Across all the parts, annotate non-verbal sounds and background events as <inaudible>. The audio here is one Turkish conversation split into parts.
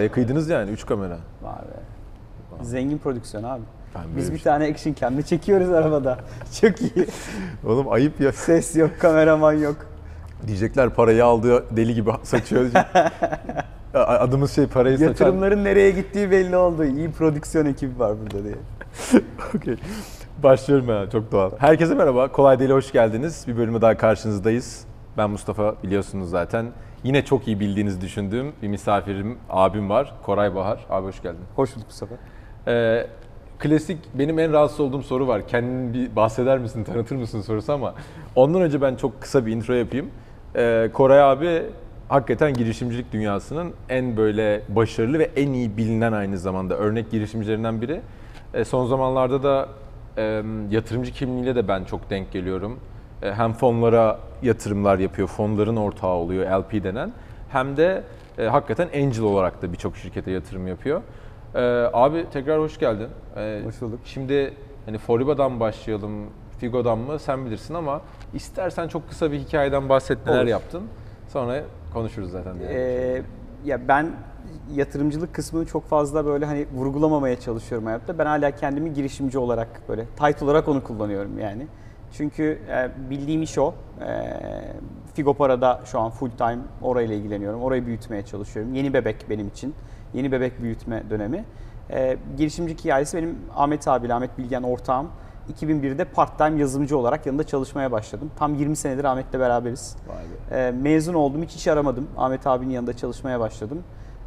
Paraya kıydınız yani 3 kamera. Vay be. Zengin prodüksiyon abi. Ben Biz bir şey- tane action cam'le çekiyoruz arabada. <laughs> Çok iyi. Oğlum ayıp ya. Ses yok, kameraman yok. Diyecekler parayı aldı deli gibi saçıyor. <laughs> Adımız şey parayı saçar. Yatırımların nereye gittiği belli oldu. İyi prodüksiyon ekibi var burada diye. <laughs> Okey. Başlıyorum ben. Çok doğal. Herkese merhaba. Kolay Değil hoş geldiniz. Bir bölümü daha karşınızdayız. Ben Mustafa biliyorsunuz zaten. Yine çok iyi bildiğinizi düşündüğüm bir misafirim, abim var. Koray Bahar. Abi hoş geldin. Hoş bulduk bu sefer. Ee, klasik benim en rahatsız olduğum soru var. Kendini bir bahseder misin, tanıtır mısın sorusu ama ondan önce ben çok kısa bir intro yapayım. Ee, Koray abi hakikaten girişimcilik dünyasının en böyle başarılı ve en iyi bilinen aynı zamanda örnek girişimcilerinden biri. Ee, son zamanlarda da e, yatırımcı kimliğiyle de ben çok denk geliyorum. E, hem fonlara yatırımlar yapıyor, fonların ortağı oluyor LP denen. Hem de e, hakikaten angel olarak da birçok şirkete yatırım yapıyor. Ee, abi tekrar hoş geldin. Ee, Hoş bulduk. Şimdi hani Foriba'dan başlayalım, Figo'dan mı sen bilirsin ama istersen çok kısa bir hikayeden bahset neler Olur. yaptın. Sonra konuşuruz zaten. Ee, ya ben yatırımcılık kısmını çok fazla böyle hani vurgulamamaya çalışıyorum hayatta. Ben hala kendimi girişimci olarak böyle title olarak onu kullanıyorum yani. Çünkü e, bildiğim iş o. E, Figo Para'da şu an full time orayla ilgileniyorum. Orayı büyütmeye çalışıyorum. Yeni bebek benim için. Yeni bebek büyütme dönemi. E, girişimcilik hikayesi benim Ahmet abiyle, Ahmet Bilgen ortağım. 2001'de part-time yazılımcı olarak yanında çalışmaya başladım. Tam 20 senedir Ahmet'le beraberiz. Ee, mezun oldum, hiç iş aramadım. Ahmet abinin yanında çalışmaya başladım.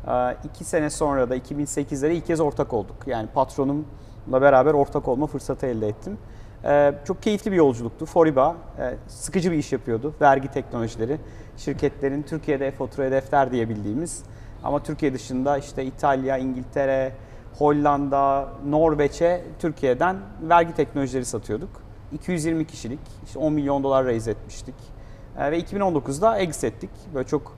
Ee, iki sene sonra da 2008'de ilk kez ortak olduk. Yani patronumla beraber ortak olma fırsatı elde ettim. Ee, çok keyifli bir yolculuktu. Foriba e, sıkıcı bir iş yapıyordu. Vergi teknolojileri, şirketlerin Türkiye'de e-fatura defter diye bildiğimiz ama Türkiye dışında işte İtalya, İngiltere, Hollanda, Norveç'e Türkiye'den vergi teknolojileri satıyorduk. 220 kişilik, işte 10 milyon dolar raise etmiştik. Ee, Ve 2019'da exit ettik. Böyle çok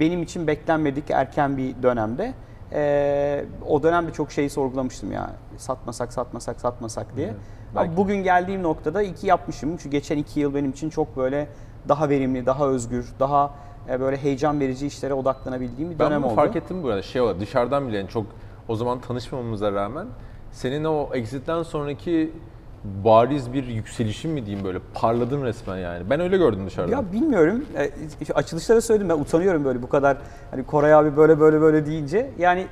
benim için beklenmedik erken bir dönemde. Ee, o dönemde çok şeyi sorgulamıştım ya. Satmasak, satmasak, satmasak diye. Evet. Belki- bugün geldiğim noktada iki yapmışım. Çünkü geçen iki yıl benim için çok böyle daha verimli, daha özgür, daha e, böyle heyecan verici işlere odaklanabildiğim bir Ben dönem bunu oldu. fark ettim bu arada. Şey olarak dışarıdan bile yani çok o zaman tanışmamamıza rağmen senin o exit'ten sonraki bariz bir yükselişin mi diyeyim böyle parladın resmen yani. Ben öyle gördüm dışarıdan. Ya bilmiyorum. E, da söyledim ben utanıyorum böyle bu kadar hani Koray abi böyle böyle böyle deyince. Yani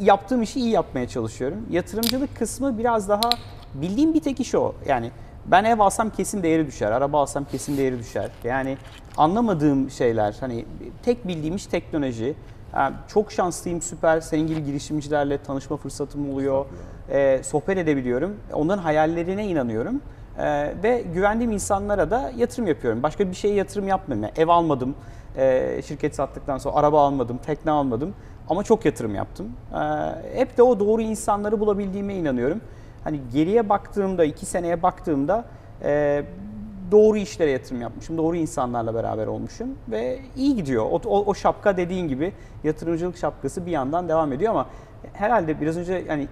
yaptığım işi iyi yapmaya çalışıyorum. Yatırımcılık kısmı biraz daha bildiğim bir tek iş o. Yani ben ev alsam kesin değeri düşer, araba alsam kesin değeri düşer. Yani anlamadığım şeyler hani tek bildiğim iş teknoloji. Yani çok şanslıyım, süper. Senin gibi girişimcilerle tanışma fırsatım oluyor. Ee, sohbet edebiliyorum. Onların hayallerine inanıyorum. Ee, ve güvendiğim insanlara da yatırım yapıyorum. Başka bir şeye yatırım yapmıyorum. Yani ev almadım, ee, şirket sattıktan sonra araba almadım, tekne almadım. Ama çok yatırım yaptım. Ee, hep de o doğru insanları bulabildiğime inanıyorum. Hani geriye baktığımda, iki seneye baktığımda e, doğru işlere yatırım yapmışım. Doğru insanlarla beraber olmuşum ve iyi gidiyor. O, o, o şapka dediğin gibi yatırımcılık şapkası bir yandan devam ediyor ama herhalde biraz önce yani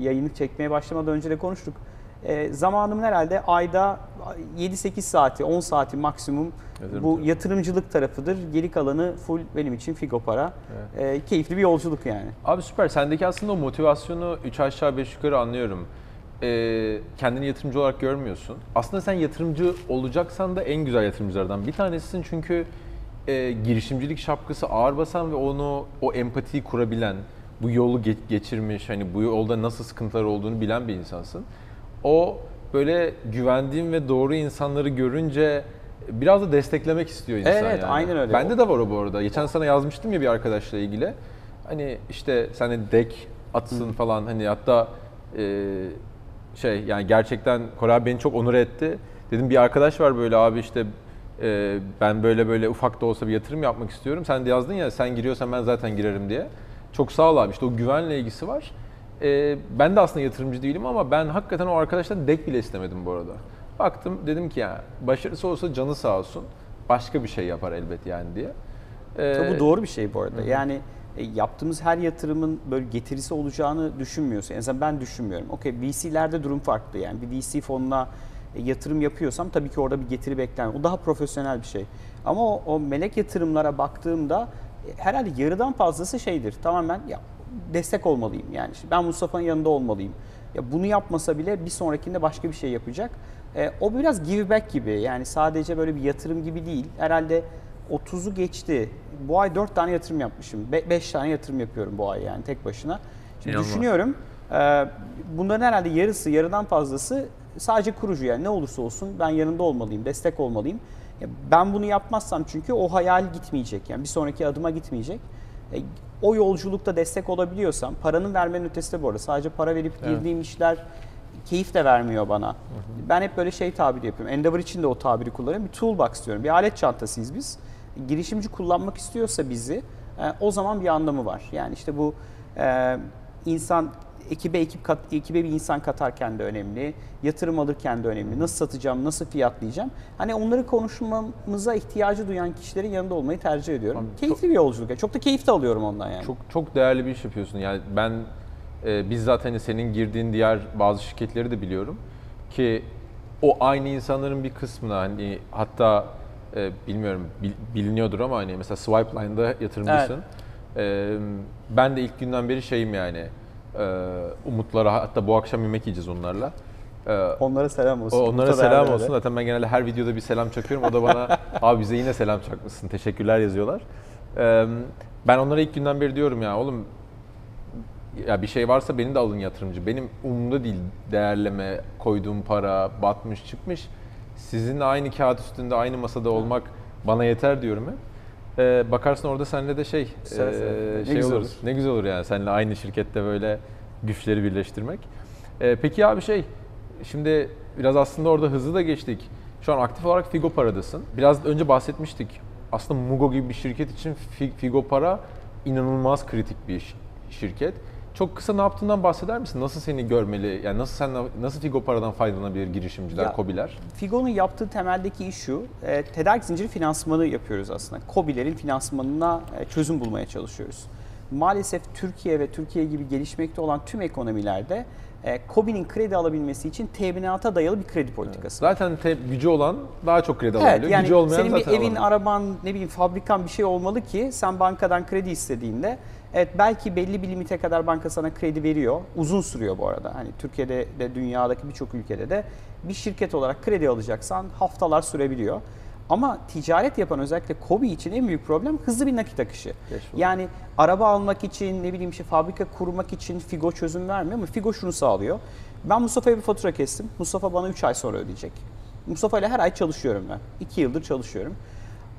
yayını çekmeye başlamadan önce de konuştuk. E, zamanımın herhalde ayda 7-8 saati, 10 saati maksimum Yatırım bu yatırımcılık tarafıdır. Geri kalanı full benim için Figo para. E, keyifli bir yolculuk yani. Abi süper. Sendeki aslında o motivasyonu 3 aşağı 5 yukarı anlıyorum. Ee, kendini yatırımcı olarak görmüyorsun. Aslında sen yatırımcı olacaksan da en güzel yatırımcılardan bir tanesisin çünkü e, girişimcilik şapkası ağır basan ve onu o empatiyi kurabilen, bu yolu ge- geçirmiş, hani bu yolda nasıl sıkıntılar olduğunu bilen bir insansın. O böyle güvendiğin ve doğru insanları görünce biraz da desteklemek istiyor insan Evet, yani. aynen öyle. Bende de var o bu arada. Geçen sana yazmıştım ya bir arkadaşla ilgili. Hani işte sen de dek atsın falan hani hatta e, şey yani gerçekten Koray beni çok onur etti. Dedim bir arkadaş var böyle abi işte e, ben böyle böyle ufak da olsa bir yatırım yapmak istiyorum. Sen de yazdın ya sen giriyorsan ben zaten girerim diye. Çok sağ ol abi işte o güvenle ilgisi var. E, ben de aslında yatırımcı değilim ama ben hakikaten o arkadaştan dek bile istemedim bu arada. Baktım dedim ki ya başarısı olsa canı sağ olsun. Başka bir şey yapar elbet yani diye. E, Tabii bu doğru bir şey bu arada. Yani e, yaptığımız her yatırımın böyle getirisi olacağını düşünmüyorsun. En azından ben düşünmüyorum. Okey VC'lerde durum farklı yani. Bir VC fonuna e, yatırım yapıyorsam tabii ki orada bir getiri beklenmiyor. O daha profesyonel bir şey. Ama o, o melek yatırımlara baktığımda e, herhalde yarıdan fazlası şeydir. Tamamen ya destek olmalıyım yani. işte ben Mustafa'nın yanında olmalıyım. Ya bunu yapmasa bile bir sonrakinde başka bir şey yapacak. E, o biraz give back gibi. Yani sadece böyle bir yatırım gibi değil. Herhalde 30'u geçti. Bu ay 4 tane yatırım yapmışım. 5 tane yatırım yapıyorum bu ay yani tek başına. Şimdi İnanılmaz. düşünüyorum. e, bunların herhalde yarısı, yarıdan fazlası sadece kurucu yani ne olursa olsun ben yanında olmalıyım, destek olmalıyım. Ya ben bunu yapmazsam çünkü o hayal gitmeyecek. Yani bir sonraki adıma gitmeyecek. E, o yolculukta destek olabiliyorsam, paranın vermenin ötesinde bu arada sadece para verip Evet. girdiğim işler keyif de vermiyor bana. Ben hep böyle şey tabiri yapıyorum. Endeavor için de o tabiri kullanıyorum. Bir toolbox diyorum. Bir alet çantasıyız biz. Girişimci kullanmak istiyorsa bizi e, o zaman bir anlamı var. Yani işte bu e, insan ekibe ekip kat, ekibe bir insan katarken de önemli. Yatırım alırken de önemli. Nasıl satacağım, nasıl fiyatlayacağım? Hani onları konuşmamıza ihtiyacı duyan kişilerin yanında olmayı tercih ediyorum. Abi çok- Keyifli bir yolculuk. Çok da keyif de alıyorum ondan yani. Çok çok değerli bir iş yapıyorsun. Yani ben e, bizzat hani senin girdiğin diğer bazı şirketleri de biliyorum ki o aynı insanların bir kısmına hani hatta e, bilmiyorum bil- biliniyordur ama hani mesela Swipeline'da yatırımcısın. E, ben de ilk günden beri şeyim yani umutlara hatta bu akşam yemek yiyeceğiz onlarla. E, Onlara selam olsun. onlara Mutlu selam olsun. Zaten ben genelde her videoda bir selam çakıyorum. O da bana <laughs> abi bize yine selam çakmışsın. Teşekkürler yazıyorlar. Ee, ben onlara ilk günden beri diyorum ya oğlum ya bir şey varsa beni de alın yatırımcı. Benim umurumda değil değerleme, koyduğum para, batmış çıkmış. Sizinle aynı kağıt üstünde, aynı masada olmak bana yeter diyorum hep. Ee, bakarsın orada seninle de şey, Ne şey olur. Ne güzel olur yani seninle aynı şirkette böyle güçleri birleştirmek. Ee, peki abi şey, şimdi biraz aslında orada hızlı da geçtik. Şu an aktif olarak Figo Para'dasın. Biraz önce bahsetmiştik. Aslında Mugo gibi bir şirket için Fi- Figo Para inanılmaz kritik bir şirket. Çok kısa ne yaptığından bahseder misin? Nasıl seni görmeli? Yani nasıl sen nasıl Figo Para'dan faydalanabilir girişimciler, Ya- kobiler? Figo'nun yaptığı temeldeki iş şu, e, tedarik zinciri finansmanı yapıyoruz aslında. KOBİ'lerin finansmanına e, çözüm bulmaya çalışıyoruz. Maalesef Türkiye ve Türkiye gibi gelişmekte olan tüm ekonomilerde e, KOBİ'nin kredi alabilmesi için teminata dayalı bir kredi politikası. Zaten te- gücü olan daha çok kredi Evet alabiliyor. yani gücü olmayan senin bir evin, alamıyor. araban, ne bileyim fabrikan bir şey olmalı ki sen bankadan kredi istediğinde evet belki belli bir limite kadar banka sana kredi veriyor. Uzun sürüyor bu arada. Hani Türkiye'de de dünyadaki birçok ülkede de bir şirket olarak kredi alacaksan haftalar sürebiliyor. Ama ticaret yapan özellikle KOBİ için en büyük problem hızlı bir nakit akışı. Yani araba almak için, ne bileyim işte fabrika kurmak için Figo çözüm vermiyor ama Figo şunu sağlıyor. Ben Mustafa'ya bir fatura kestim. Mustafa bana 3 ay sonra ödeyecek. Mustafa ile her ay çalışıyorum ben. 2 yıldır çalışıyorum.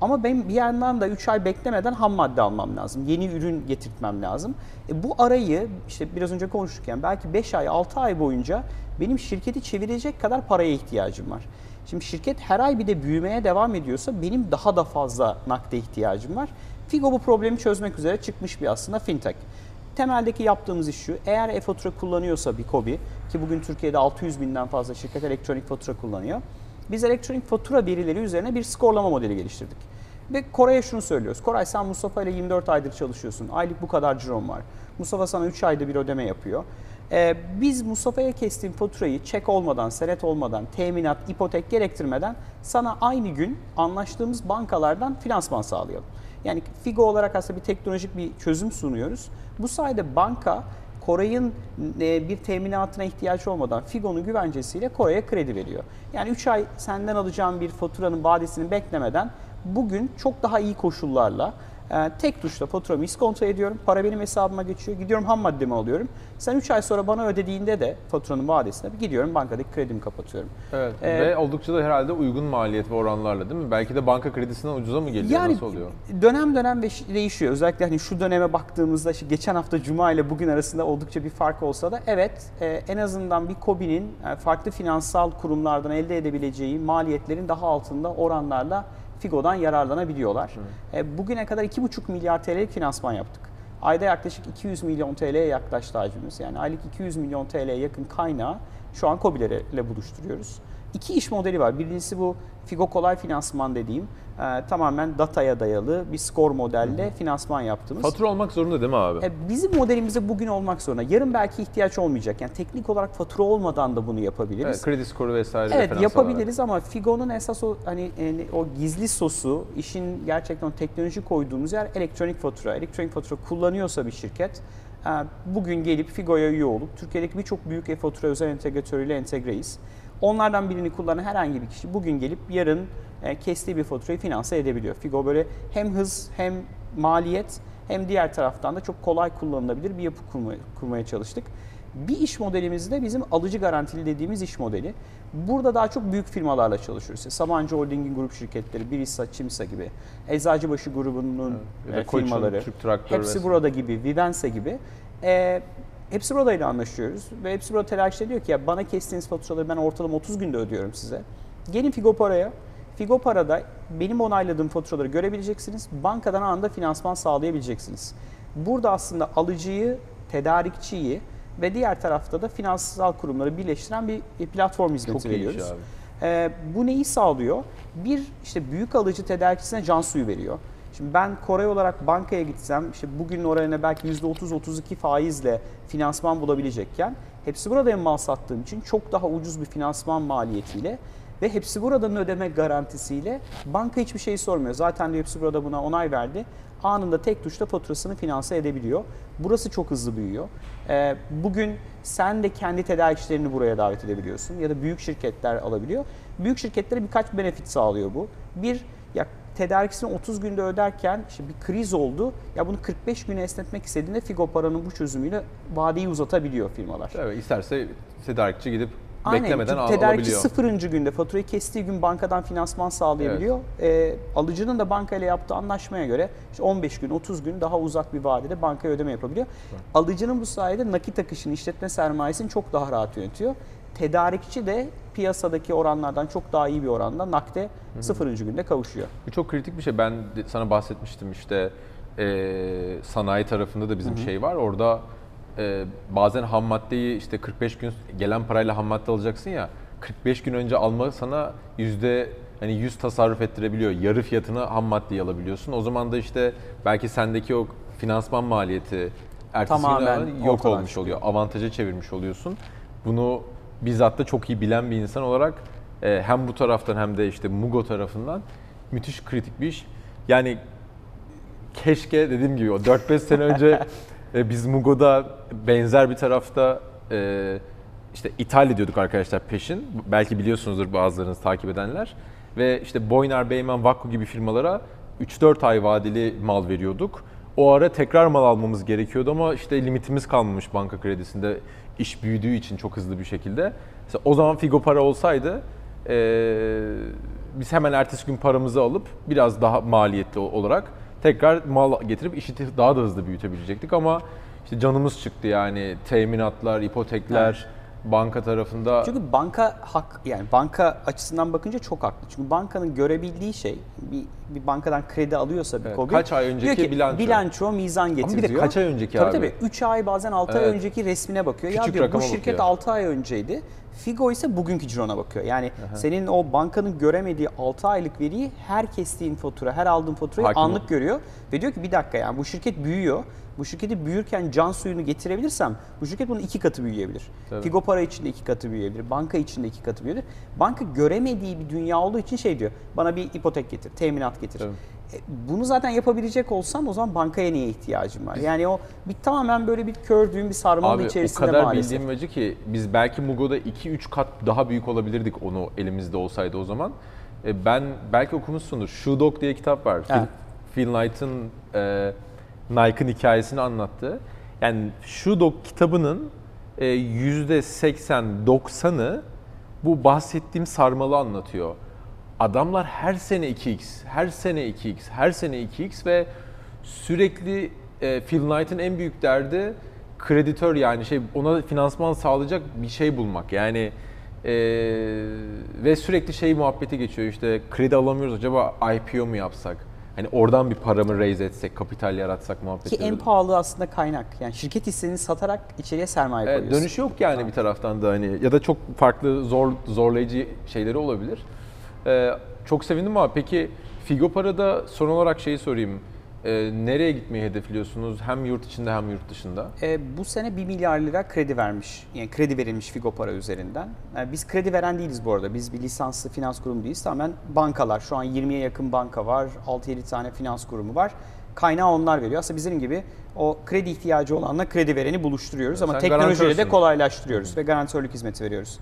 Ama ben bir yandan da 3 ay beklemeden ham madde almam lazım. Yeni ürün getirtmem lazım. E bu arayı işte biraz önce konuşurken belki 5 ay 6 ay boyunca benim şirketi çevirecek kadar paraya ihtiyacım var. Şimdi şirket her ay bir de büyümeye devam ediyorsa benim daha da fazla nakde ihtiyacım var. Figo bu problemi çözmek üzere çıkmış bir aslında fintech. Temeldeki yaptığımız iş şu, eğer e-fatura kullanıyorsa bir KOBİ, ki bugün Türkiye'de 600 binden fazla şirket elektronik fatura kullanıyor. Biz elektronik fatura verileri üzerine bir skorlama modeli geliştirdik. Ve Koray'a şunu söylüyoruz. Koray sen Mustafa ile 24 aydır çalışıyorsun. Aylık bu kadar ciron var. Mustafa sana 3 ayda bir ödeme yapıyor. Ee, biz Mustafa'ya kestiğim faturayı çek olmadan, senet olmadan, teminat, ipotek gerektirmeden sana aynı gün anlaştığımız bankalardan finansman sağlayalım. Yani Figo olarak aslında bir teknolojik bir çözüm sunuyoruz. Bu sayede banka Koray'ın e, bir teminatına ihtiyaç olmadan Figo'nun güvencesiyle Koray'a kredi veriyor. Yani 3 ay senden alacağım bir faturanın vadesini beklemeden bugün çok daha iyi koşullarla e, tek tuşla faturamı iskonto ediyorum. Para benim hesabıma geçiyor. Gidiyorum ham maddemi alıyorum. Sen 3 ay sonra bana ödediğinde de faturanın vadesine gidiyorum bankadaki kredimi kapatıyorum. Evet. Ee, Ve oldukça da herhalde uygun maliyet ve oranlarla değil mi? Belki de banka kredisinden ucuza mı geliyor? Yani Nasıl oluyor? dönem dönem değişiyor. Özellikle hani şu döneme baktığımızda işte geçen hafta Cuma ile bugün arasında oldukça bir fark olsa da evet e, en azından bir KOBİ'nin e, farklı finansal kurumlardan elde edebileceği maliyetlerin daha altında oranlarla Figo'dan yararlanabiliyorlar. E, bugüne kadar 2,5 milyar TL'lik finansman yaptık. Ayda yaklaşık 200 milyon TL'ye yaklaştı hacmimiz. Yani aylık 200 milyon TL'ye yakın kaynağı şu an KOBİ'lerle buluşturuyoruz. İki iş modeli var. Birincisi bu Figo Kolay Finansman dediğim e, tamamen dataya dayalı bir skor modelle finansman yaptığımız. Fatura olmak zorunda değil mi abi? E, Bizim modelimizde bugün olmak zorunda. Yarın belki ihtiyaç olmayacak. Yani teknik olarak fatura olmadan da bunu yapabiliriz. Evet, kredi skoru vesaire Evet yapabiliriz ama Figo'nun esas o hani yani o gizli sosu, işin gerçekten teknoloji koyduğumuz yer elektronik fatura. Elektronik fatura kullanıyorsa bir şirket e, bugün gelip Figo'ya üye olup Türkiye'deki birçok büyük e-fatura özel entegratörüyle entegreyiz. Onlardan birini kullanan herhangi bir kişi bugün gelip yarın e, kestiği bir faturayı finanse edebiliyor. Figo böyle hem hız hem maliyet hem diğer taraftan da çok kolay kullanılabilir bir yapı kurmaya, çalıştık. Bir iş modelimiz de bizim alıcı garantili dediğimiz iş modeli. Burada daha çok büyük firmalarla çalışıyoruz. İşte Sabancı Holding'in grup şirketleri, Birisa, Çimsa gibi, Eczacıbaşı grubunun da e, firmaları, Türk Traktör hepsi vesaire. burada gibi, Vivense gibi. E, hepsi burada ile anlaşıyoruz ve hepsi burada telaşla diyor ki ya bana kestiğiniz faturaları ben ortalama 30 günde ödüyorum size. Gelin Figo Para'ya. Figo Para'da benim onayladığım faturaları görebileceksiniz. Bankadan anında finansman sağlayabileceksiniz. Burada aslında alıcıyı, tedarikçiyi ve diğer tarafta da finansal kurumları birleştiren bir platform hizmeti Çok veriyoruz. abi. Ee, bu neyi sağlıyor? Bir işte büyük alıcı tedarikçisine can suyu veriyor. Şimdi ben Koray olarak bankaya gitsem işte bugün oranına belki %30-32 faizle finansman bulabilecekken hepsi burada mal sattığım için çok daha ucuz bir finansman maliyetiyle ve hepsi buradanın ödeme garantisiyle banka hiçbir şey sormuyor. Zaten de hepsi burada buna onay verdi. Anında tek tuşla faturasını finanse edebiliyor. Burası çok hızlı büyüyor. Ee, bugün sen de kendi tedarikçilerini buraya davet edebiliyorsun ya da büyük şirketler alabiliyor. Büyük şirketlere birkaç benefit sağlıyor bu. Bir, ya tedarikçisini 30 günde öderken işte bir kriz oldu. Ya bunu 45 güne esnetmek istediğinde Figo Para'nın bu çözümüyle vadeyi uzatabiliyor firmalar. Evet, isterse tedarikçi gidip Aynen. beklemeden Çünkü tedarikçi alabiliyor. sıfırıncı günde faturayı kestiği gün bankadan finansman sağlayabiliyor. Ee, alıcının da bankayla yaptığı anlaşmaya göre işte 15 gün, 30 gün daha uzak bir vadede bankaya ödeme yapabiliyor. Alıcının bu sayede nakit akışını, işletme sermayesini çok daha rahat yönetiyor. Tedarikçi de piyasadaki oranlardan çok daha iyi bir oranda nakde sıfırıncı günde kavuşuyor. Bu çok kritik bir şey. Ben sana bahsetmiştim işte e, sanayi tarafında da bizim şey var. Orada e, bazen ham maddeyi işte 45 gün gelen parayla ham madde alacaksın ya 45 gün önce alma sana yüzde hani 100 tasarruf ettirebiliyor. Yarı fiyatına ham maddeyi alabiliyorsun. O zaman da işte belki sendeki o finansman maliyeti ertesi Tamamen güne yok olmuş oluyor. Avantaja çevirmiş oluyorsun. Bunu bizzat da çok iyi bilen bir insan olarak e, hem bu taraftan hem de işte Mugo tarafından müthiş kritik bir iş. Yani keşke dediğim gibi o 4-5 sene önce <laughs> e, biz Mugo'da benzer bir tarafta e, işte ithal ediyorduk arkadaşlar peşin. Belki biliyorsunuzdur bazılarınız takip edenler. Ve işte Boyner, Beymen, Vakko gibi firmalara 3-4 ay vadeli mal veriyorduk. O ara tekrar mal almamız gerekiyordu ama işte limitimiz kalmamış banka kredisinde iş büyüdüğü için çok hızlı bir şekilde. Mesela o zaman Figo para olsaydı ee, biz hemen ertesi gün paramızı alıp biraz daha maliyetli olarak tekrar mal getirip işi daha da hızlı büyütebilecektik ama işte canımız çıktı yani. Teminatlar, ipotekler, banka tarafında Çünkü banka hak yani banka açısından bakınca çok haklı. Çünkü bankanın görebildiği şey bir, bir bankadan kredi alıyorsa bir Evet, KOBİ kaç ay önceki diyor ki, bilanço. bilanço mizan getir bir de kaç ay önceki tabii abi? Tabii 3 ay bazen 6 ay Evet. önceki resmine bakıyor. ya Küçük diyor bu şirket bakıyor. 6 ay önceydi. Figo ise bugünkü cirona bakıyor. Yani senin o bankanın göremediği 6 aylık veriyi her kestiğin fatura, her aldığın faturayı Hakim ol. anlık görüyor. Ve diyor ki bir dakika yani bu şirket büyüyor. Bu şirketi büyürken can suyunu getirebilirsem bu şirket bunun iki katı büyüyebilir. Tabii. Figo para içinde iki katı büyüyebilir. Banka içinde iki katı büyüyebilir. Banka göremediği bir dünya olduğu için şey diyor. Bana bir ipotek getir, teminat getir. Tabii. E, Bunu zaten yapabilecek olsan o zaman bankaya niye ihtiyacın var? Yani o bir tamamen böyle bir kör düğün bir sarmalın Abi o içerisinde kadar maalesef. bildiğim acı ki biz belki Mugo'da 2-3 kat daha büyük olabilirdik onu elimizde olsaydı o zaman. E, Ben belki okumuşsundur. Shoe Dog diye kitap var. Phil, Evet. Phil Knight'ın e, Nike'ın hikayesini anlattığı. Yani Shoe Dog kitabının e, %80-90'ı bu bahsettiğim sarmalı anlatıyor. Adamlar her sene 2x, her sene 2x, her sene 2x ve sürekli e, Phil Knight'ın en büyük derdi kreditör yani şey ona finansman sağlayacak bir şey bulmak. Yani e, ve sürekli şey muhabbeti geçiyor işte kredi alamıyoruz acaba IPO mu yapsak? Hani oradan bir paramı raise etsek, kapital yaratsak muhabbet Ki en pahalı aslında kaynak. Yani şirket hisseni satarak içeriye sermaye Evet, koyuyorsun. dönüş yok yani bir taraftan da hani ya da çok farklı zor zorlayıcı şeyleri olabilir. Ee, çok sevindim ama peki Figo Para'da son olarak şeyi sorayım. Ee, nereye gitmeyi hedefliyorsunuz hem yurt içinde hem yurt dışında? E, bu sene 1 milyar lira kredi vermiş. Yani kredi verilmiş Figo Para üzerinden. E, biz kredi veren değiliz bu arada. Biz bir lisanslı finans kurumu değiliz. Tamamen bankalar. Şu an 20'ye yakın banka var. 6-7 tane finans kurumu var. Kaynağı onlar veriyor. Aslında bizim gibi o kredi ihtiyacı olanla kredi vereni buluşturuyoruz. Ama Sen teknolojiyle de kolaylaştırıyoruz ve garantörlük hizmeti veriyoruz.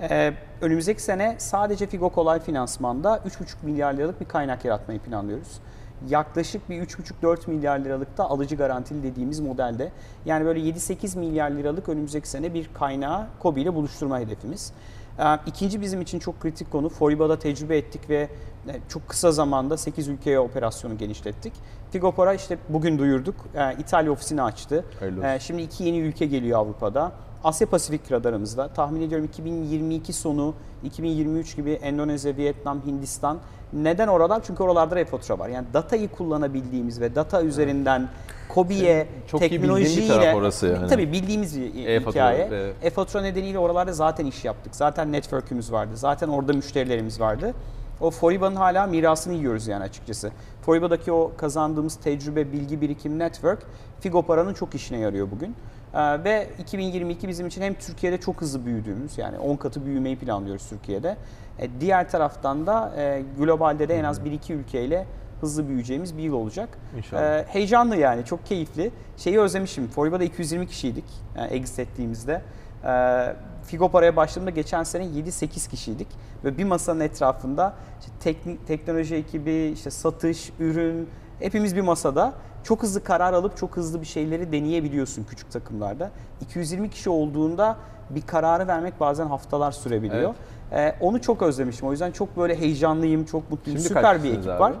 E, önümüzdeki sene sadece Figo Kolay Finansman'da 3,5 milyar liralık bir kaynak yaratmayı planlıyoruz yaklaşık bir 3,5-4 milyar liralık da alıcı garantili dediğimiz modelde. Yani böyle 7-8 milyar liralık önümüzdeki sene bir kaynağı KOBİ ile buluşturma hedefimiz. Ee, İkinci bizim için çok kritik konu Foriba'da tecrübe ettik ve e, çok kısa zamanda 8 ülkeye operasyonu genişlettik. Figopara işte bugün duyurduk. Ee, İtalya ofisini açtı. Ee, Şimdi iki yeni ülke geliyor Avrupa'da. Asya Pasifik radarımızda. Tahmin ediyorum 2022 sonu, 2023 gibi Endonezya, Vietnam, Hindistan. Neden oralar? Çünkü oralarda e-fatura var. Yani datayı kullanabildiğimiz ve data üzerinden KOBİ'ye, Çok iyi bildiğin bir teknolojiyle... taraf orası yani. Tabii bildiğimiz bir hikaye. evet. E-fatura nedeniyle oralarda zaten iş yaptık. Zaten network'ümüz vardı. Zaten orada müşterilerimiz vardı. O Foriba'nın hala mirasını yiyoruz yani açıkçası. Foriba'daki o kazandığımız tecrübe, bilgi birikim, network Figo Para'nın çok işine yarıyor bugün. Ee, ve 2022 bizim için hem Türkiye'de çok hızlı büyüdüğümüz yani 10 katı büyümeyi planlıyoruz Türkiye'de. E, diğer taraftan da e, globalde de en az 1-2 ülkeyle hızlı büyüyeceğimiz bir yıl olacak. İnşallah. Ee, heyecanlı yani çok keyifli. Şeyi özlemişim. Foriba'da 220 kişiydik yani exit ettiğimizde. Ee, Figo Para'ya başladığımda geçen sene 7-8 kişiydik. Ve bir masanın etrafında işte teknik, teknoloji ekibi, işte satış, ürün hepimiz bir masada. Çok hızlı karar alıp çok hızlı bir şeyleri deneyebiliyorsun küçük takımlarda. 220 kişi olduğunda bir kararı vermek bazen haftalar sürebiliyor. Ee, onu çok özlemişim. O yüzden çok böyle heyecanlıyım, çok mutluyum. Şimdi Süper bir ekip abi? var.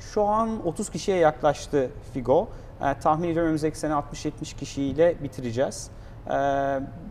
Şu an 30 kişiye yaklaştı Figo. Ee, tahmin ediyorum önümüzdeki sene 60-70 kişiyle bitireceğiz. Ee,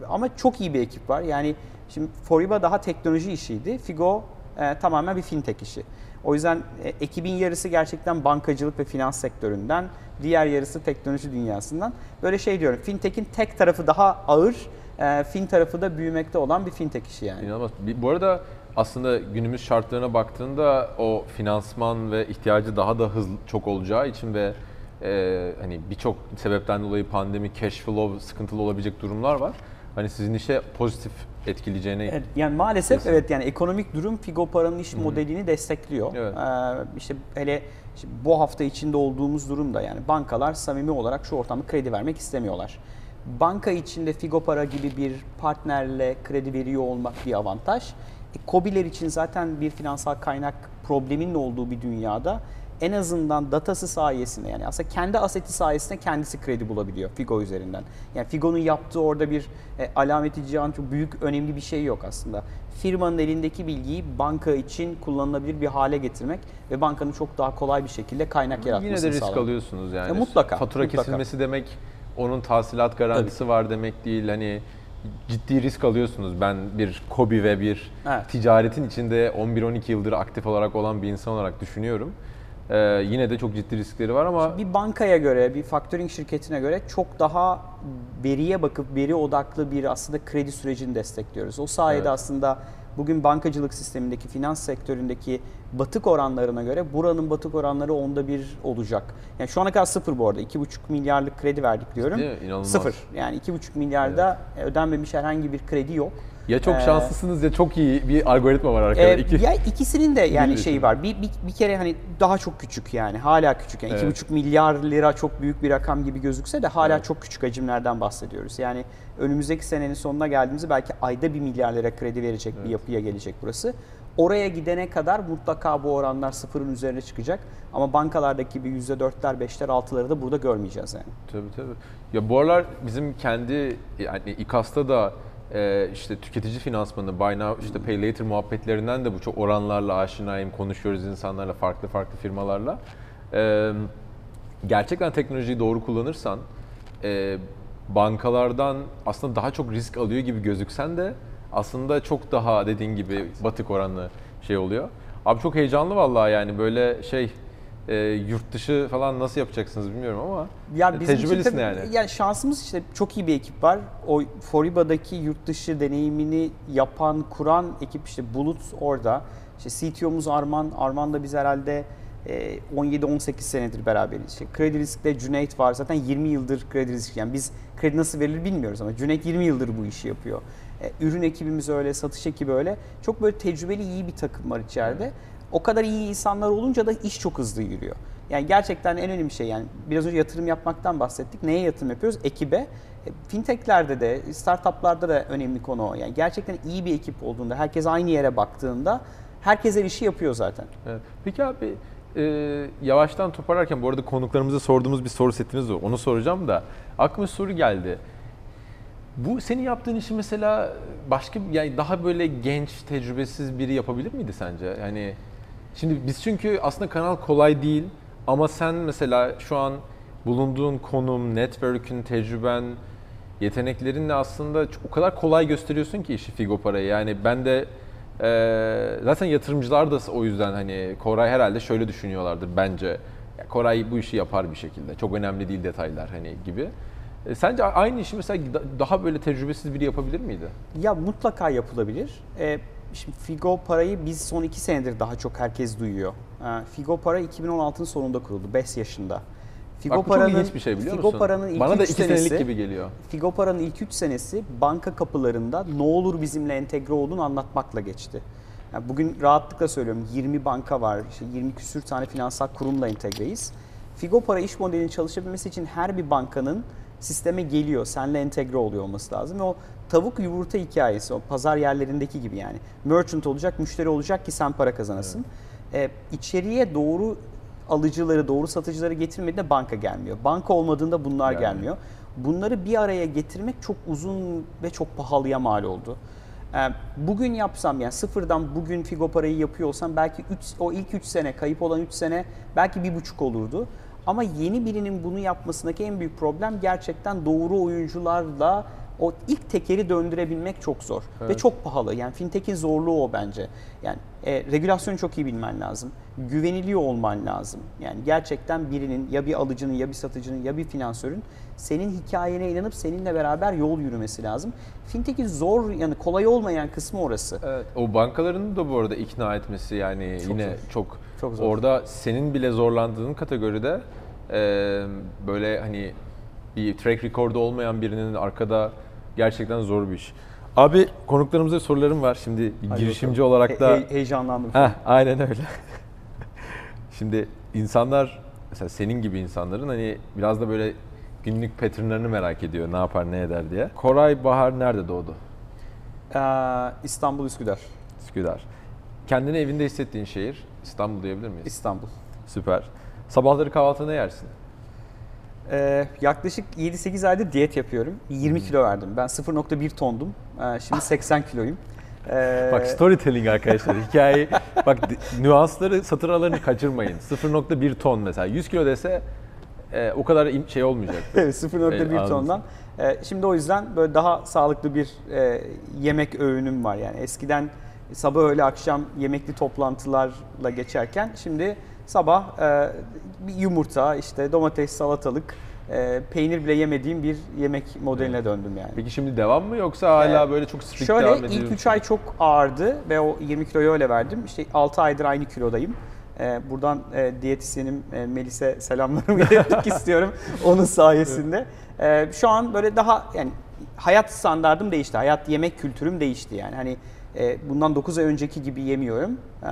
ama çok iyi bir ekip var. Yani şimdi Foriba daha teknoloji işiydi. Figo e, tamamen bir fintech işi. O yüzden e, ekibin yarısı gerçekten bankacılık ve finans sektöründen, diğer yarısı teknoloji dünyasından. Böyle şey diyorum, fintech'in tek tarafı daha ağır, e, fin tarafı da büyümekte olan bir fintech işi yani. İnanılmaz. Bu arada aslında günümüz şartlarına baktığında o finansman ve ihtiyacı daha da hızlı çok olacağı için ve e, hani birçok sebepten dolayı pandemi, cash flow sıkıntılı olabilecek durumlar var. Hani sizin işe pozitif etkileyeceğine Evet, yani maalesef Kesin. evet yani ekonomik durum Figo Para'nın iş modelini destekliyor. Evet. Ee, işte hele işte bu hafta içinde olduğumuz durumda yani bankalar samimi olarak şu ortamda kredi vermek istemiyorlar. Banka içinde Figo Para gibi bir partnerle kredi veriyor olmak bir avantaj. E, KOBİ'ler için zaten bir finansal kaynak probleminin olduğu bir dünyada en azından datası sayesinde yani aslında kendi aseti sayesinde kendisi kredi bulabiliyor Figo üzerinden. Yani Figo'nun yaptığı orada bir e, alameti cihan çok büyük önemli bir şey yok aslında. Firmanın elindeki bilgiyi banka için kullanılabilir bir hale getirmek ve bankanın çok daha kolay bir şekilde kaynak yaratmasını Yine de risk sağlamak. alıyorsunuz yani. Ya mutlaka, Fatura mutlaka. kesilmesi demek onun tahsilat garantisi var demek değil. Hani ciddi risk alıyorsunuz. Ben bir kobi ve bir Evet. ticaretin içinde 11-12 yıldır aktif olarak olan bir insan olarak düşünüyorum. Ee, yine de çok ciddi riskleri var ama Bir bankaya göre, bir factoring şirketine göre çok daha veriye bakıp veri odaklı bir aslında kredi sürecini destekliyoruz. O sayede Evet. aslında bugün bankacılık sistemindeki, finans sektöründeki batık oranlarına göre buranın batık oranları onda bir olacak. Yani şu ana kadar sıfır bu arada. 2,5 milyarlık kredi verdik diyorum. Değil mi? İnanılmaz. Sıfır. Yani 2,5 milyarda ödenmemiş herhangi bir kredi yok. Ya çok Ee, şanslısınız ya çok iyi bir algoritma var arkada. Ee, İki- ya ikisinin de yani Bilmiyorum. şeyi var. Bir, bir, bir kere hani daha çok küçük yani hala küçük. Yani Evet. 2,5 milyar lira çok büyük bir rakam gibi gözükse de hala Evet. çok küçük hacimlerden bahsediyoruz. Yani önümüzdeki senenin sonuna geldiğimizde belki ayda 1 milyar lira kredi verecek bir yapıya gelecek burası. Oraya gidene kadar mutlaka bu oranlar sıfırın üzerine çıkacak. Ama bankalardaki gibi %4'ler, 5'ler, 6'ları da burada görmeyeceğiz yani. Tabii tabii. Ya bu aralar bizim kendi yani İKAS'ta da e, işte tüketici finansmanı, buy now, işte pay later muhabbetlerinden de bu çok oranlarla aşinayım, konuşuyoruz insanlarla, farklı farklı firmalarla. E, gerçekten teknolojiyi doğru kullanırsan e, bankalardan aslında daha çok risk alıyor gibi gözüksen de aslında çok daha dediğin gibi batık oranlı şey oluyor. Abi çok heyecanlı vallahi yani böyle şey e, yurt dışı falan nasıl yapacaksınız bilmiyorum ama Ya e, bizim tecrübelisin tabii- yani. Yani şansımız işte çok iyi bir ekip var. O Foriba'daki yurt dışı deneyimini yapan, kuran ekip işte Bulut orada. İşte CTO'muz Arman. Arman da biz herhalde e, 17-18 senedir beraberiz. İşte kredi riskte Cüneyt var. Zaten 20 yıldır kredi risk. Yani biz kredi nasıl verilir bilmiyoruz ama Cüneyt 20 yıldır bu işi yapıyor. E, ürün ekibimiz öyle, satış ekibi öyle. Çok böyle tecrübeli iyi bir takım var içeride. O kadar iyi insanlar olunca da iş çok hızlı yürüyor. Yani gerçekten en önemli şey yani biraz önce yatırım yapmaktan bahsettik. Neye yatırım yapıyoruz? Ekibe. E, Fintechlerde de, startuplarda da önemli konu o. Yani gerçekten iyi bir ekip olduğunda, herkes aynı yere baktığında herkes her işi yapıyor zaten. Evet. Peki abi e, yavaştan toparlarken bu arada konuklarımıza sorduğumuz bir soru setimiz var. Onu soracağım da aklıma soru geldi. Bu senin yaptığın işi mesela başka yani daha böyle genç, tecrübesiz biri yapabilir miydi sence? Yani şimdi biz çünkü aslında kanal kolay değil ama sen mesela şu an bulunduğun konum, network'ün, tecrüben, yeteneklerinle aslında çok- o kadar kolay gösteriyorsun ki işi Figo parayı. Yani ben de e, zaten yatırımcılar da o yüzden hani Koray herhalde şöyle düşünüyorlardır bence. Ya Koray bu işi yapar bir şekilde. Çok önemli değil detaylar hani gibi. E, sence aynı işi mesela da- daha böyle tecrübesiz biri yapabilir miydi? Ya mutlaka yapılabilir. E, şimdi Figo parayı biz son iki senedir daha çok herkes duyuyor. Figo para 2016'nın sonunda kuruldu, 5 yaşında. Figo Bak ilginç bir şey biliyor Figo musun? paranın ilk Bana da üç iki senesi, senelik gibi geliyor. Figo paranın ilk 3 senesi banka kapılarında ne olur bizimle entegre olun anlatmakla geçti. Yani bugün rahatlıkla söylüyorum 20 banka var, işte 20 küsür tane finansal kurumla entegreyiz. Figo para iş modelinin çalışabilmesi için her bir bankanın sisteme geliyor, seninle entegre oluyor olması lazım. Ve o tavuk yumurta hikayesi, o pazar yerlerindeki gibi yani. Merchant olacak, müşteri olacak ki sen para kazanasın. Ee, içeriye doğru alıcıları, doğru satıcıları getirmediğinde banka gelmiyor. Banka olmadığında bunlar Gelmiyor. gelmiyor. Bunları bir araya getirmek çok uzun ve çok pahalıya mal oldu. Ee, Bugün yapsam yani sıfırdan bugün Figo parayı yapıyor olsam belki üç, o ilk 3 sene kayıp olan 3 sene belki bir buçuk olurdu. Ama yeni birinin bunu yapmasındaki en büyük problem gerçekten doğru oyuncularla o ilk tekeri döndürebilmek çok zor ve Evet. çok pahalı. Yani fintech'in zorluğu o bence. Yani e, regülasyonu çok iyi bilmen lazım. Güveniliyor olman lazım. Yani gerçekten birinin ya bir alıcının ya bir satıcının ya bir finansörün senin hikayene inanıp seninle beraber yol yürümesi lazım. Fintech'in zor yani kolay olmayan kısmı orası. Evet. O bankaların da bu arada ikna etmesi yani Çok yine zor. çok Çok zor. orada senin bile zorlandığın kategoride e, böyle hani bir track record'u olmayan birinin arkada gerçekten zor bir iş. Abi konuklarımıza sorularım var. Şimdi bir Hadi girişimci bakalım. olarak He- da he- heyecanlandım. Heh, aynen öyle. <laughs> Şimdi insanlar mesela senin gibi insanların hani biraz da böyle günlük patternlarını merak ediyor. Ne yapar, ne eder diye. Koray Bahar nerede doğdu? Ee, İstanbul Üsküdar. Üsküdar. Kendini evinde hissettiğin şehir İstanbul diyebilir miyiz? İstanbul. Süper. Sabahları kahvaltıda ne yersin? Ee, yaklaşık 7-8 aydır diyet yapıyorum. 20 kilo verdim. Ben 0.1 tondum. Ee, şimdi <laughs> 80 kiloyum. Ee, Bak storytelling arkadaşlar. Hikayeyi bak nüansları, satır aralarını kaçırmayın. 0.1 ton mesela 100 kilo dese e, o kadar şey olmayacak. <laughs> Evet 0.1 Evet, anladım. tondan. Ee, şimdi o yüzden böyle daha sağlıklı bir e, yemek öğünüm var. Yani eskiden sabah öğle akşam yemekli toplantılarla geçerken şimdi sabah e, bir yumurta, işte domates, salatalık, e, peynir bile yemediğim bir yemek modeline döndüm yani. Peki şimdi devam mı yoksa hala Ee, böyle çok strict Şöyle devam ediyor ilk 3 musun? ay çok ağırdı ve o 20 kiloyu öyle verdim. İşte 6 aydır aynı kilodayım. Ee, buradan e, diyetisyenim e, Melis'e selamlarımı <laughs> iletmek istiyorum onun sayesinde. Ee, şu an böyle daha yani hayat standardım değişti. Hayat yemek kültürüm değişti yani. Hani e, bundan 9 ay önceki gibi yemiyorum. Ee,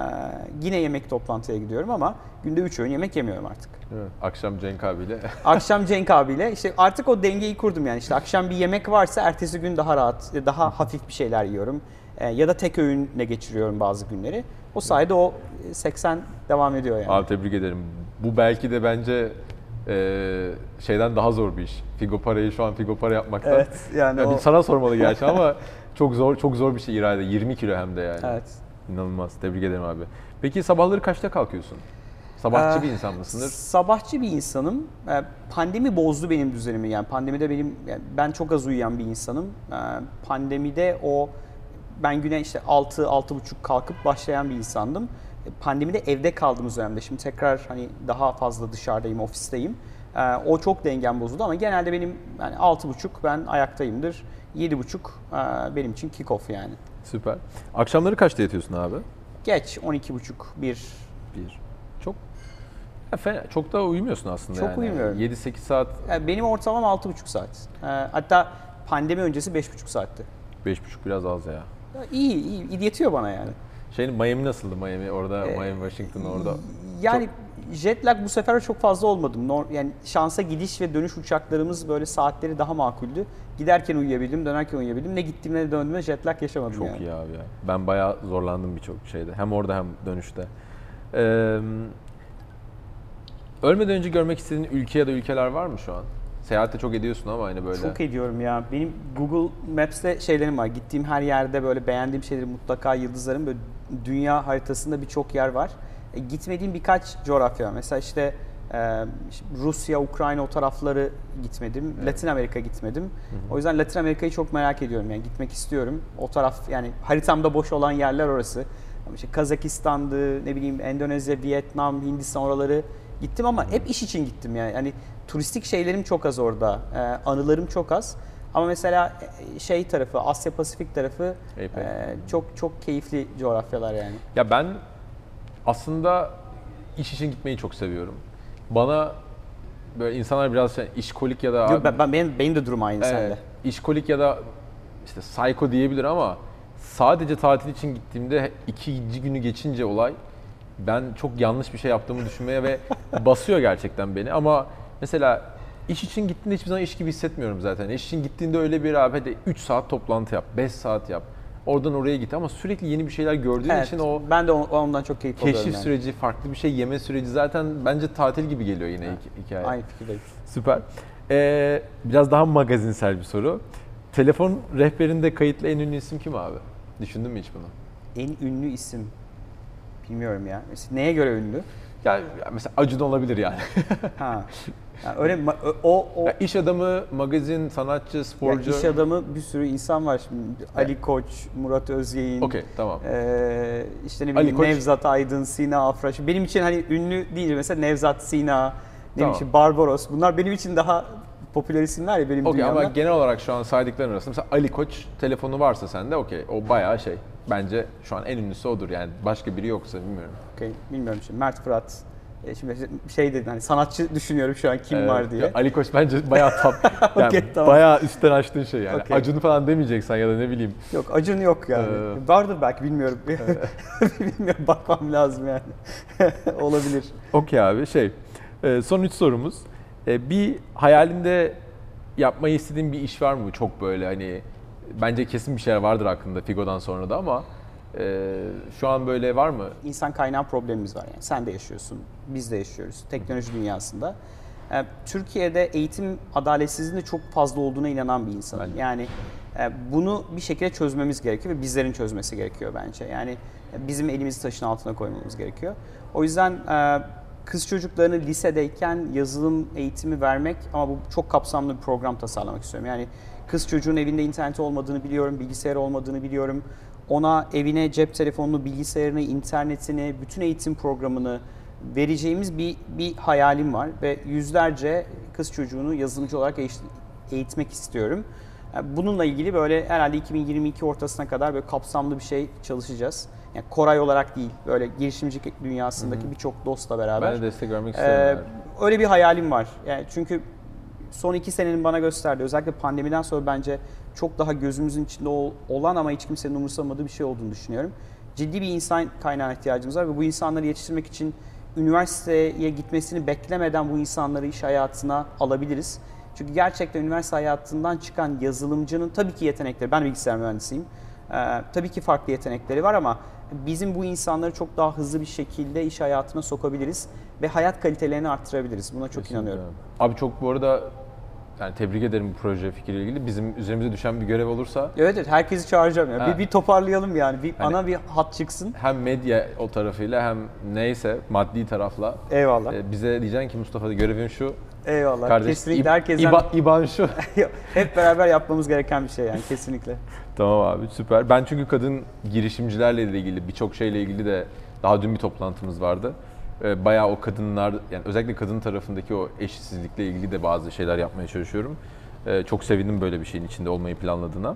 yine yemek toplantıya gidiyorum ama günde 3 öğün yemek yemiyorum artık. Mi? Akşam Cenk abiyle. <laughs> Akşam Cenk abiyle işte artık o dengeyi kurdum yani işte akşam bir yemek varsa ertesi gün daha rahat, daha hafif bir şeyler yiyorum. Ee, ya da tek öğünle geçiriyorum bazı günleri. O sayede o e, 80 devam ediyor yani. Abi tebrik ederim. Bu belki de bence e, şeyden daha zor bir iş. Figo parayı şu an Figo para yapmaktan. Evet yani Ya o, sana sormalı gerçi ama <laughs> çok zor çok zor bir şey irade. 20 kilo hem de yani. evet. İnanılmaz. Tebrik ederim abi. Peki sabahları kaçta kalkıyorsun? Sabahçı Ee, bir insan mısındır? Sabahçı bir insanım. Ee, Pandemi bozdu benim düzenimi. Yani pandemide benim yani ben çok az uyuyan bir insanım. Ee, Pandemide o ben güne işte 6 6.30 kalkıp başlayan bir insandım pandemide evde kaldığımız dönemde şimdi tekrar hani daha fazla dışarıdayım, ofisteyim. Ee, o çok dengem bozuldu ama genelde benim yani 6.30 ben ayaktayımdır. 7.30 e, benim için kick off yani. Süper. Akşamları kaçta yatıyorsun abi? Geç 12.30 1 Bir. Çok ya fena, çok da uyumuyorsun aslında Çok yani. uyumuyorum. 7-8 saat, yani benim ortalamam 6.5 saat. Ee, hatta pandemi öncesi 5.5 saatti. 5,5 biraz az ya. Ya iyi iyi yetiyor bana yani. Şey Miami nasıldı Miami orada Ee, Miami Washington orada. Yani jet lag bu sefer çok fazla olmadım. Yani şansa gidiş ve dönüş uçaklarımız böyle saatleri daha makuldü. Giderken uyuyabildim, dönerken uyuyabildim. Ne gittim ne de döndüğümde jet lag yaşamadım Çok yani. iyi abi ya. Ben bayağı zorlandım birçok şeyde. Hem orada hem dönüşte. Ee, ölmeden önce görmek istediğin ülke ya da ülkeler var mı şu an? Seyahatte çok ediyorsun ama hani böyle. Çok ediyorum ya. Benim Google Maps'te şeylerim var. Gittiğim her yerde böyle beğendiğim şeyleri mutlaka yıldızlarım. Böyle dünya haritasında birçok yer var. E, gitmediğim birkaç coğrafya. Mesela işte e, işte Rusya, Ukrayna o tarafları gitmedim. Latin Amerika gitmedim. O yüzden Latin Amerika'yı çok merak ediyorum. Yani gitmek istiyorum. O taraf yani haritamda boş olan yerler orası. Ama işte Kazakistan'dı, ne bileyim Endonezya, Vietnam, Hindistan oraları gittim ama hep iş için gittim yani. Yani turistik şeylerim çok az orada. Ee, anılarım çok az. Ama mesela e, şey tarafı, Asya Pasifik tarafı Epey. e, çok çok keyifli coğrafyalar yani. Ya ben aslında iş için gitmeyi çok seviyorum. Bana böyle insanlar biraz şey, işkolik ya da Yok, ben, ben benim, benim de durum aynı Evet, sende. işkolik ya da işte psycho diyebilir ama sadece tatil için gittiğimde ikinci günü geçince olay ben çok yanlış bir şey yaptığımı düşünmeye ve <laughs> basıyor gerçekten beni ama mesela iş için gittiğinde hiçbir zaman iş gibi hissetmiyorum zaten. İş için gittiğinde öyle bir abi hadi 3 saat toplantı yap, 5 saat yap. Oradan oraya git ama sürekli yeni bir şeyler gördüğün Evet, için o ben de on- ondan çok keyif alıyorum keşif yani. süreci, farklı bir şey yeme süreci zaten bence tatil gibi geliyor yine hik- hikaye. Aynı fikirdeyim. Süper. Ee, biraz daha magazinsel bir soru. Telefon rehberinde kayıtlı en ünlü isim kim abi? Düşündün mü hiç bunu? En ünlü isim bilmiyorum ya. Mesela neye göre ünlü? Yani mesela Acun olabilir yani. Ha. <laughs> Yani öyle o o Ya iş adamı, magazin, sanatçı, sporcu. iş adamı bir sürü insan var şimdi. Ali Koç, Murat Özyeğin. Okey tamam. Ee, işte ne Ali bileyim Koç. Nevzat Aydın, Sina Afraş. Benim için hani ünlü değil mesela Nevzat, Sina, ne Tamam. Barbaros. Bunlar benim için daha popüler isimler ya benim Okey dünyamda. ama genel olarak şu an saydıkların arasında mesela Ali Koç telefonu varsa sende okey o bayağı şey. Bence şu an en ünlüsü odur yani başka biri yoksa bilmiyorum. Okey, bilmiyorum şimdi Mert Fırat. E, şimdi şey dedin hani sanatçı düşünüyorum şu an kim Ee, var diye. ya Ali Koç bence bayağı top. <laughs> yani Okey, tamam. Bayağı üstten açtığın şey yani. Okey. Acun'u falan demeyeceksen ya da ne bileyim. Yok Acun yok yani. Ee, Vardır belki bilmiyorum. <laughs> bilmiyorum bakmam lazım yani. <laughs> Olabilir. Okey abi şey e, son üç sorumuz. E, Bir hayalinde yapmayı istediğin bir iş var mı çok böyle hani bence kesin bir şeyler vardır aklında Figo'dan sonra da ama e, şu an böyle var mı? İnsan kaynağı problemimiz var yani. Sen de yaşıyorsun, biz de yaşıyoruz teknoloji dünyasında. Ee, Türkiye'de eğitim adaletsizliğinin çok fazla olduğuna inanan bir insanım. Yani e, bunu bir şekilde çözmemiz gerekiyor ve bizlerin çözmesi gerekiyor bence. Yani e, bizim elimizi taşın altına koymamız gerekiyor. O yüzden e, kız çocuklarını lisedeyken yazılım eğitimi vermek ama bu çok kapsamlı bir program tasarlamak istiyorum. Yani kız çocuğun evinde internet olmadığını biliyorum, bilgisayar olmadığını biliyorum. Ona evine cep telefonunu, bilgisayarını, internetini, bütün eğitim programını vereceğimiz bir bir hayalim var ve yüzlerce kız çocuğunu yazılımcı olarak eğitmek istiyorum. Bununla ilgili böyle herhalde 2022 ortasına kadar böyle kapsamlı bir şey çalışacağız. Yani Koray olarak değil, böyle girişimcilik dünyasındaki birçok dostla beraber. Ben de destek vermek Ee, isterim. yani. öyle bir hayalim var. Yani çünkü son iki senenin bana gösterdiği, özellikle pandemiden sonra bence çok daha gözümüzün içinde ol- olan ama hiç kimsenin umursamadığı bir şey olduğunu düşünüyorum. Ciddi bir insan kaynağına ihtiyacımız var ve bu insanları yetiştirmek için üniversiteye gitmesini beklemeden bu insanları iş hayatına alabiliriz. Çünkü gerçekten üniversite hayatından çıkan yazılımcının tabii ki yetenekleri, ben bilgisayar mühendisiyim. Ee, tabii ki farklı yetenekleri var ama bizim bu insanları çok daha hızlı bir şekilde iş hayatına sokabiliriz ve hayat kalitelerini arttırabiliriz. Buna çok inanıyorum. Abi çok bu arada yani tebrik ederim bu proje fikriyle ilgili. Bizim üzerimize düşen bir görev olursa Evet evet herkesi çağıracağım ya. Ha. Bir, bir toparlayalım yani. Bir Hani- ana bir hat çıksın. hem medya o tarafıyla hem neyse maddi tarafla Eyvallah. e, bize diyeceksin ki Mustafa görevin şu. Eyvallah. Kardeş, kesinlikle İb- herkesten İba- İban şu. <laughs> hep beraber yapmamız gereken bir şey yani kesinlikle. <laughs> Tamam abi süper. Ben çünkü kadın girişimcilerle de ilgili birçok şeyle ilgili de Daha dün bir toplantımız vardı. Ee, bayağı o kadınlar, yani özellikle kadın tarafındaki o eşitsizlikle ilgili de bazı şeyler yapmaya çalışıyorum. Ee, çok sevindim böyle bir şeyin içinde olmayı planladığına.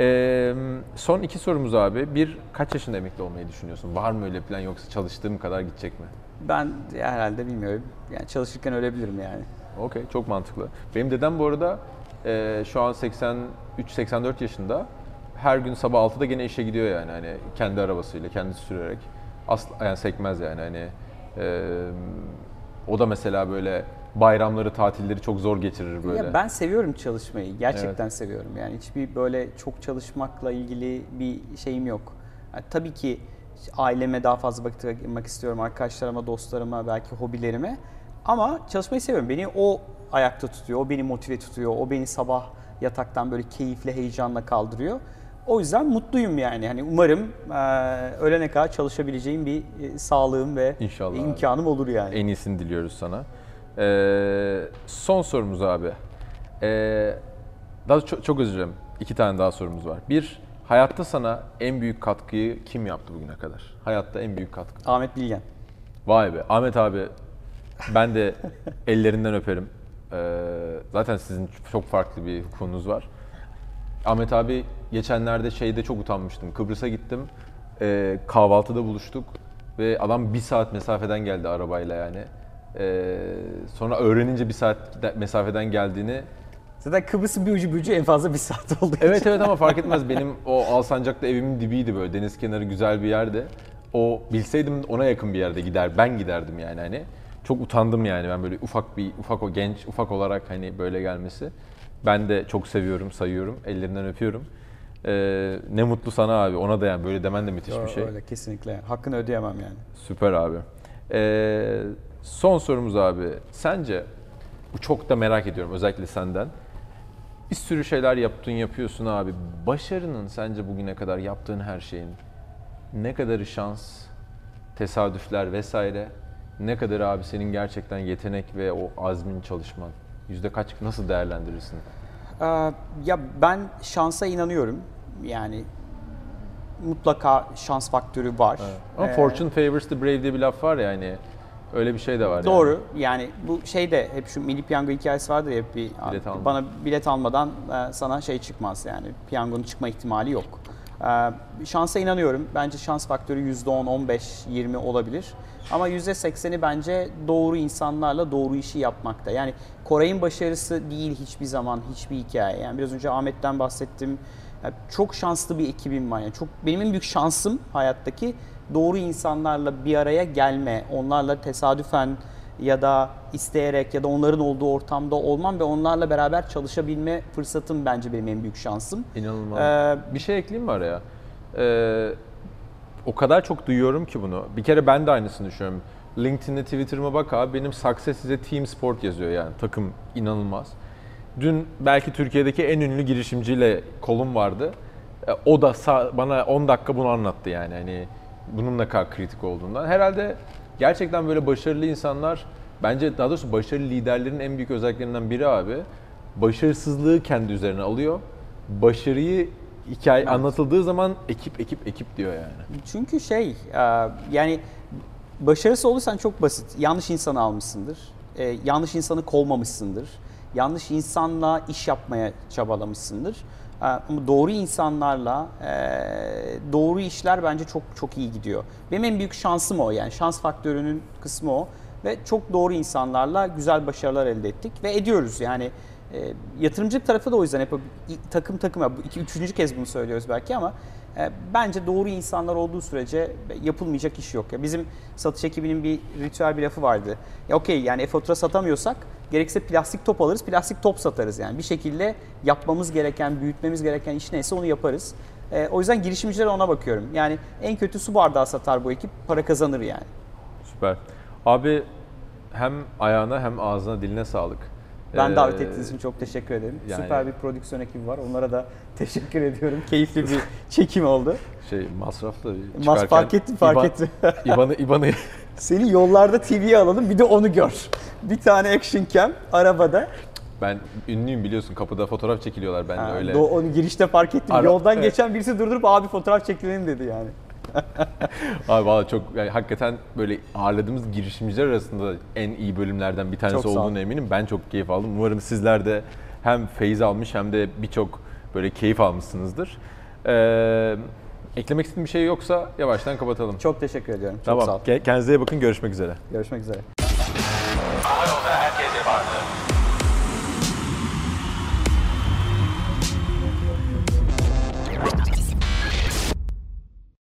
Ee, son iki sorumuz abi. Bir, kaç yaşında emekli olmayı düşünüyorsun? Var mı öyle plan yoksa çalıştığım kadar gidecek mi? Ben herhalde bilmiyorum. Yani çalışırken ölebilirim yani. Okey, çok mantıklı. Benim dedem bu arada e, şu an 83-84 yaşında. Her gün sabah 6'da gene işe gidiyor yani hani kendi arabasıyla, kendisi sürerek. Asla yani sekmez yani hani. E, o da mesela böyle bayramları, tatilleri çok zor geçirir böyle. Ya ben seviyorum çalışmayı. Gerçekten seviyorum. Yani hiçbir böyle çok çalışmakla ilgili bir şeyim yok. Yani tabii ki aileme daha fazla vakit ayırmak istiyorum. Arkadaşlarıma, dostlarıma, belki hobilerime. Ama çalışmayı seviyorum. Beni o ayakta tutuyor. O beni motive tutuyor. O beni sabah yataktan böyle keyifle, heyecanla kaldırıyor. O yüzden mutluyum yani. Hani umarım eee, ölene kadar çalışabileceğim bir e, sağlığım ve İnşallah abi. imkanım olur yani. En iyisini diliyoruz sana. Ee, son sorumuz abi. Ee, daha çok, çok özür dilerim. İki tane daha sorumuz var. Bir, hayatta sana en büyük katkıyı kim yaptı bugüne kadar? Hayatta en büyük katkı. Ahmet Bilgen. Vay be. Ahmet abi ben de <laughs> ellerinden öperim. Ee, zaten sizin çok farklı bir konunuz var. Ahmet abi geçenlerde şeyde çok utanmıştım. Kıbrıs'a gittim. Ee, kahvaltıda buluştuk. Ve adam bir saat mesafeden geldi arabayla yani. Ee, sonra öğrenince bir saat de- mesafeden geldiğini Zaten Kıbrıs'ın bir ucu bir ucu en fazla bir saat oldu. <laughs> Evet evet ama fark etmez. Benim o Alsancak'ta evimin dibiydi böyle. Deniz kenarı güzel bir yerde. O bilseydim ona yakın bir yerde gider. Ben giderdim yani hani. Çok utandım yani ben böyle ufak bir ufak o genç ufak olarak hani böyle gelmesi. Ben de çok seviyorum, sayıyorum. Ellerinden öpüyorum. Ee, ne mutlu sana abi. Ona da yani böyle demen de müthiş bir şey. Öyle kesinlikle. Hakkını ödeyemem yani. Süper abi. Ee, son sorumuz abi. Sence, bu çok da merak ediyorum özellikle senden. Bir sürü şeyler yaptın, yapıyorsun abi. Başarının sence bugüne kadar yaptığın her şeyin ne kadarı şans, tesadüfler vesaire, ne kadar abi senin gerçekten yetenek ve o azmin çalışman? Yüzde kaç, nasıl değerlendirirsin? Ee, ya ben şansa inanıyorum. Yani mutlaka şans faktörü var. Ama Ee, fortune favors the brave diye bir laf var ya hani öyle bir şey de var yani. Doğru. Yani bu şey de hep şu milli piyango hikayesi vardır ya hep bir Bilet bana bilet almadan e, sana şey çıkmaz yani piyangonun çıkma ihtimali yok. Ee, şansa inanıyorum. Bence şans faktörü %10, 15, 20 olabilir. Ama %80'i bence doğru insanlarla doğru işi yapmakta. Yani Koray'ın başarısı değil hiçbir zaman hiçbir hikaye. Yani biraz önce Ahmet'ten bahsettim. Yani çok şanslı bir ekibim var. Yani çok benim en büyük şansım hayattaki doğru insanlarla bir araya gelme, onlarla tesadüfen ya da isteyerek ya da onların olduğu ortamda olmam ve onlarla beraber çalışabilme fırsatım bence benim en büyük şansım. İnanılmaz. Ee, bir şey ekleyeyim mi araya? Ee, o kadar çok duyuyorum ki bunu. Bir kere ben de aynısını düşünüyorum. LinkedIn'e, Twitter'ıma bak abi benim success size team sport yazıyor yani. Takım inanılmaz. Dün belki Türkiye'deki en ünlü girişimciyle kolum vardı. Ee, O da bana 10 dakika bunu anlattı yani. Hani bunun ne kadar kritik olduğundan. Herhalde gerçekten böyle başarılı insanlar bence daha doğrusu başarılı liderlerin en büyük özelliklerinden biri abi başarısızlığı kendi üzerine alıyor. Başarıyı hikaye anlatıldığı zaman ekip ekip ekip diyor yani. Çünkü şey e, yani başarısı olursan çok basit. Yanlış insanı almışsındır. E, yanlış insanı kovmamışsındır. Yanlış insanla iş yapmaya çabalamışsındır. Ama doğru insanlarla e, doğru işler bence çok çok iyi gidiyor. Benim en büyük şansım o yani şans faktörünün kısmı o ve çok doğru insanlarla güzel başarılar elde ettik ve ediyoruz yani. E, yatırımcılık tarafı da o yüzden hep takım takım iki üçüncü kez bunu söylüyoruz belki ama e, bence doğru insanlar olduğu sürece yapılmayacak iş yok. Ya bizim satış ekibinin bir ritüel bir lafı vardı. Ya okey yani e-fatura satamıyorsak gerekirse plastik top alırız, plastik top satarız yani. Bir şekilde yapmamız gereken, büyütmemiz gereken iş neyse onu yaparız. E, o yüzden girişimcilere ona bakıyorum. Yani en kötü su bardağı satar bu ekip, para kazanır yani. Süper. Abi hem ayağına hem ağzına diline sağlık. Ben Ee, davet ettiğiniz için çok teşekkür ederim. yani- Süper bir prodüksiyon ekibi var. Onlara da <laughs> teşekkür ediyorum. Keyifli bir <laughs> çekim oldu. Şey masraflı Mas fark ettim, fark ettim. İban'ı İban'ı Seni yollarda TV'ye alalım bir de onu gör. Bir tane action cam arabada. ben ünlüyüm biliyorsun kapıda fotoğraf çekiliyorlar ben de öyle. do- onu girişte fark ettim. Ara- Yoldan Evet. geçen birisi durdurup abi fotoğraf çekilelim dedi yani. <laughs> Abi valla çok yani hakikaten böyle ağırladığımız girişimciler arasında en iyi bölümlerden bir tanesi Çok sağ ol. olduğunu eminim. Ben çok keyif aldım. Umarım sizler de hem feyiz almış hem de birçok böyle keyif almışsınızdır. Ee, Eklemek istediğin bir şey yoksa yavaştan kapatalım. Çok teşekkür ediyorum. Çok sağ ol. Kendinize iyi bakın. Görüşmek üzere. Görüşmek üzere.